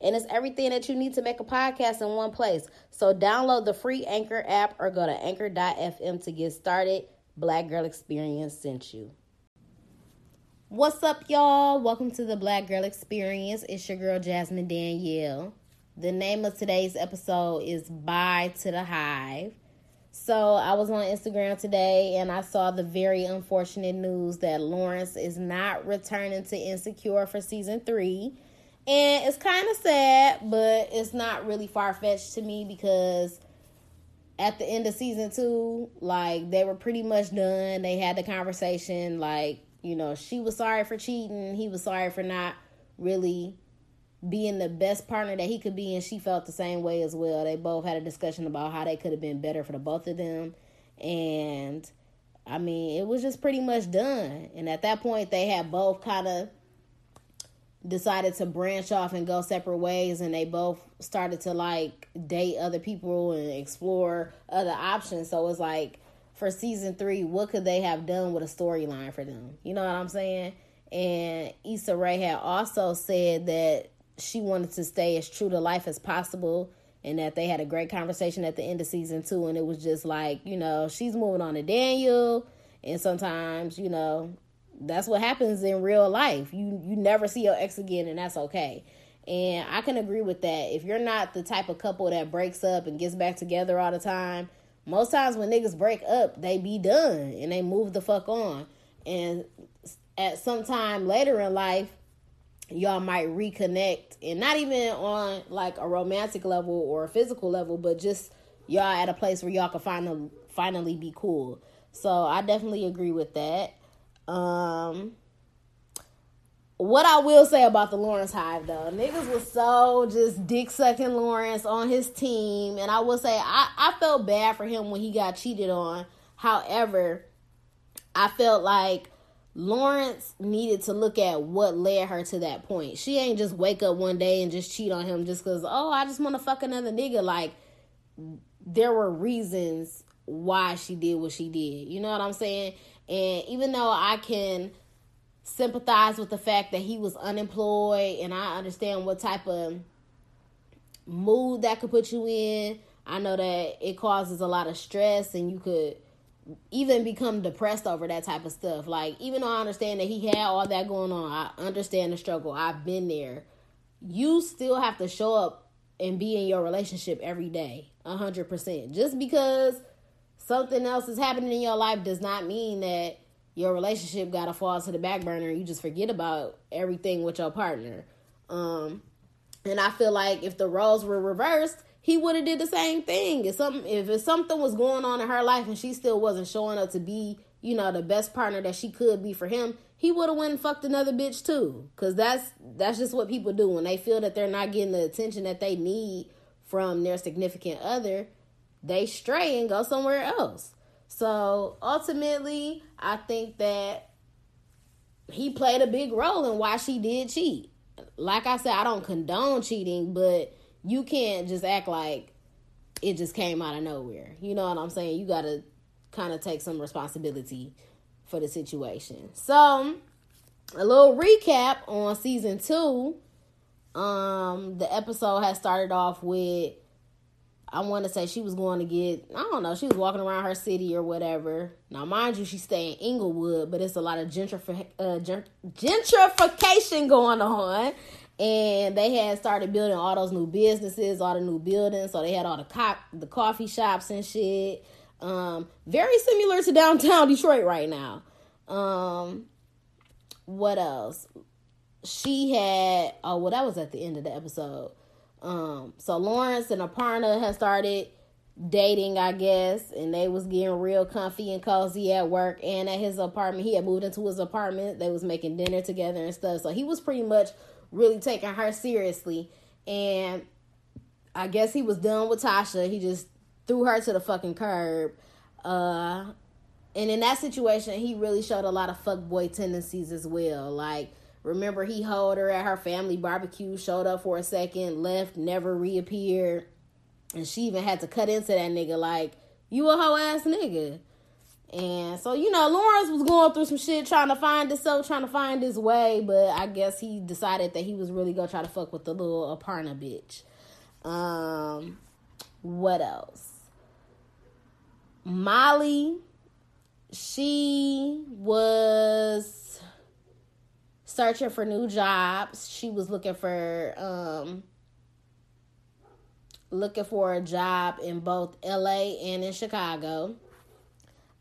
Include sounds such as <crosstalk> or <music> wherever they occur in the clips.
and it's everything that you need to make a podcast in one place. So download the free Anchor app or go to anchor.fm to get started. Black Girl Experience sent you. What's up, y'all? Welcome to the Black Girl Experience. It's your girl Jasmine Danielle. The name of today's episode is Bye to the Hive. So I was on Instagram today and I saw the very unfortunate news that Lawrence is not returning to Insecure for season three. And it's kind of sad, but it's not really far fetched to me because at the end of season two, like they were pretty much done. They had the conversation, like, you know, she was sorry for cheating, he was sorry for not really being the best partner that he could be, and she felt the same way as well. They both had a discussion about how they could have been better for the both of them. And I mean, it was just pretty much done. And at that point, they had both kind of decided to branch off and go separate ways and they both started to like date other people and explore other options. So it's like for season three what could they have done with a storyline for them? You know what i'm saying? And Issa Rae had also said that she wanted to stay as true to life as possible and that they had a great conversation at the end of season two and it was just like you know she's moving on to daniel and sometimes you know that's what happens in real life. You you never see your ex again, and that's okay. And I can agree with that. If you're not the type of couple that breaks up and gets back together all the time, most times when niggas break up, they be done and they move the fuck on. And at some time later in life, y'all might reconnect and not even on like a romantic level or a physical level, but just y'all at a place where y'all can finally finally be cool. So I definitely agree with that. Um, what I will say about the Lawrence Hive though, niggas was so just dick sucking Lawrence on his team, and I will say I I felt bad for him when he got cheated on. However, I felt like Lawrence needed to look at what led her to that point. She ain't just wake up one day and just cheat on him just because, oh, I just want to fuck another nigga. Like, there were reasons why she did what she did. You know what I'm saying? And even though I can sympathize with the fact that he was unemployed and I understand what type of mood that could put you in, I know that it causes a lot of stress and you could even become depressed over that type of stuff. Like, even though I understand that he had all that going on, I understand the struggle. I've been there. You still have to show up and be in your relationship every day, 100%. Just because something else is happening in your life does not mean that your relationship got to fall to the back burner you just forget about everything with your partner. Um, and I feel like if the roles were reversed, he would have did the same thing. If something if, if something was going on in her life and she still wasn't showing up to be, you know, the best partner that she could be for him, he would have went and fucked another bitch too. Cause that's that's just what people do when they feel that they're not getting the attention that they need from their significant other, they stray and go somewhere else. So ultimately, I think that he played a big role in why she did cheat. Like I said, I don't condone cheating, but you can't just act like it just came out of nowhere. You know what I'm saying? You got to kind of take some responsibility for the situation. So, a little recap on season 2. Um the episode has started off with I want to say she was going to get, I don't know, she was walking around her city or whatever. Now, mind you, she stay in Inglewood, but it's a lot of uh, gentrification going on and they had started building all those new businesses, all the new buildings. So they had all the co- the coffee shops and shit. Um, very similar to downtown Detroit right now. Um, what else? She had oh well that was at the end of the episode. Um, so Lawrence and Aparna had started dating, I guess, and they was getting real comfy and cozy at work and at his apartment. He had moved into his apartment. They was making dinner together and stuff. So he was pretty much really taking her seriously. And I guess he was done with Tasha. He just threw her to the fucking curb. Uh, and in that situation, he really showed a lot of fuckboy tendencies as well. Like, remember, he held her at her family barbecue, showed up for a second, left, never reappeared. And she even had to cut into that nigga, like, you a hoe ass nigga. And so, you know, Lawrence was going through some shit trying to find himself, trying to find his way, but I guess he decided that he was really gonna try to fuck with the little Aparna bitch. Um what else? Molly, she was searching for new jobs. She was looking for um looking for a job in both LA and in Chicago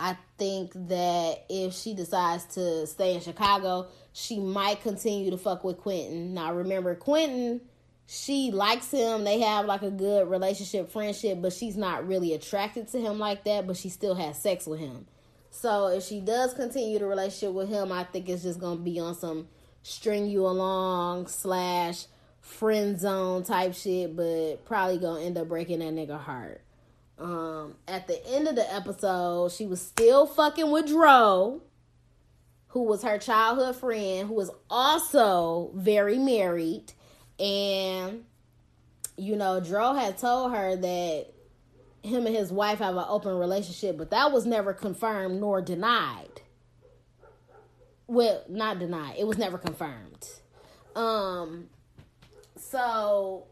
I think that if she decides to stay in Chicago, she might continue to fuck with Quentin. Now, remember, Quentin, she likes him. They have like a good relationship, friendship, but she's not really attracted to him like that, but she still has sex with him. So, if she does continue the relationship with him, I think it's just going to be on some string you along slash friend zone type shit, but probably to end up breaking that nigga heart. Um, at the end of the episode, she was still fucking with Dro, who was her childhood friend, who was also very married. And, you know, Dro had told her that him and his wife have an open relationship, but that was never confirmed nor denied. Well, not denied. It was never confirmed. Um, so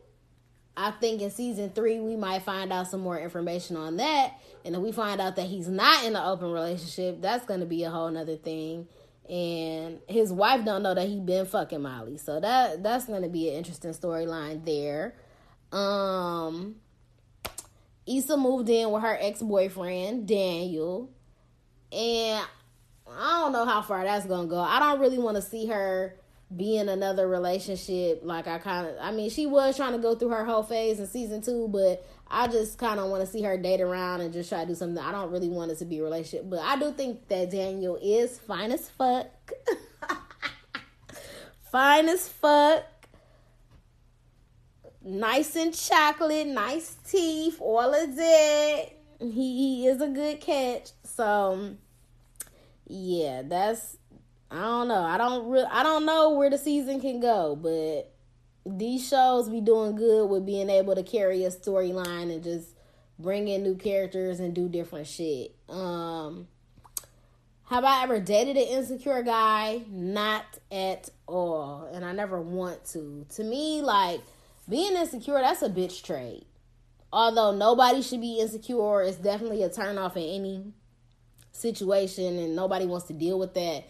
I think in season three we might find out some more information on that. And if we find out that he's not in an open relationship, that's gonna be a whole nother thing. And his wife don't know that he been fucking Molly. So that that's gonna be an interesting storyline there. Um Issa moved in with her ex-boyfriend, Daniel. And I don't know how far that's gonna go. I don't really want to see her be in another relationship. Like I kind of, I mean, she was trying to go through her whole phase in season two, but I just kind of want to see her date around and just try to do something. I don't really want it to be a relationship, but I do think that Daniel is fine as fuck, <laughs> fine as fuck, nice and chocolate, nice teeth, all of that. He, he is a good catch. So yeah, that's I don't know. I don't really I don't know where the season can go, but these shows be doing good with being able to carry a storyline and just bring in new characters and do different shit. Um have I ever dated an insecure guy? Not at all. And I never want to. To me, like being insecure, that's a bitch trait. Although nobody should be insecure, it's definitely a turn off in any situation and nobody wants to deal with that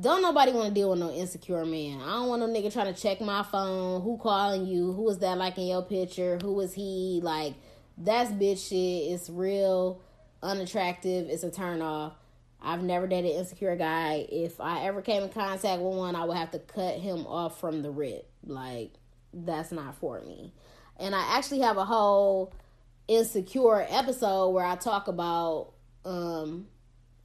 don't nobody want to deal with no insecure man. I don't want no nigga trying to check my phone. Who calling you? Who is that like in your picture? Who is he? Like that's bitch shit. It's real unattractive. It's a turn off. I've never dated insecure guy. If I ever came in contact with one, I would have to cut him off from the rip. Like that's not for me. And I actually have a whole insecure episode where I talk about um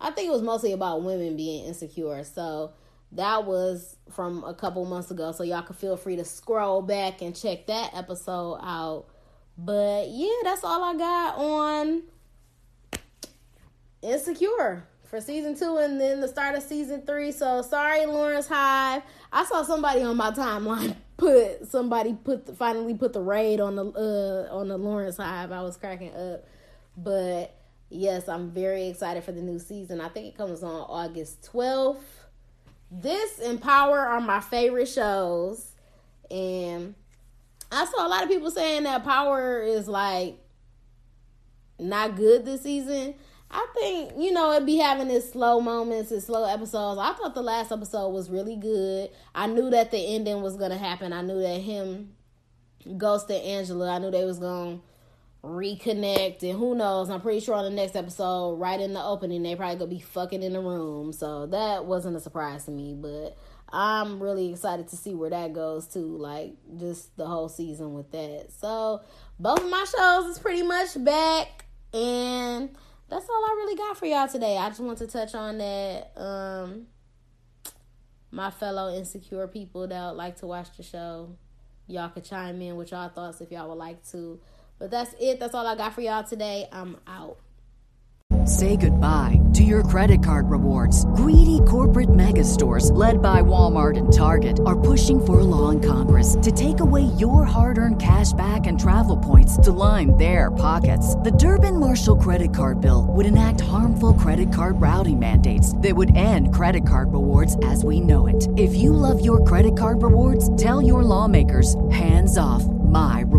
I think it was mostly about women being insecure. So that was from a couple months ago. So y'all can feel free to scroll back and check that episode out. But yeah, that's all I got on Insecure for season two and then the start of season three. So sorry, Lawrence Hive. I saw somebody on my timeline <laughs> put somebody put the, finally put the raid on the uh on the Lawrence Hive. I was cracking up, but yes, I'm very excited for the new season. I think it comes on August 12th. This and Power are my favorite shows, and I saw a lot of people saying that Power is like not good this season. I think, you know, it'd be having its slow moments and slow episodes. I thought the last episode was really good. I knew that the ending was going to happen. I knew that him, Ghost and Angela, I knew they was going to reconnect. And who knows? I'm pretty sure on the next episode, right in the opening, they probably to be fucking in the room. So that wasn't a surprise to me. But I'm really excited to see where that goes too. Like, just the whole season with that. So both of my shows is pretty much back. And that's all I really got for y'all today. I just want to touch on that. Um, my fellow insecure people that like to watch the show, y'all could chime in with y'all thoughts if y'all would like to. But that's it. That's all I got for y'all today. I'm out. Say goodbye to your credit card rewards. Greedy corporate mega stores, led by Walmart and Target, are pushing for a law in Congress to take away your hard earned cash back and travel points to line their pockets. The Durbin Marshall credit card bill would enact harmful credit card routing mandates that would end credit card rewards as we know it. If you love your credit card rewards, tell your lawmakers hands off my rewards.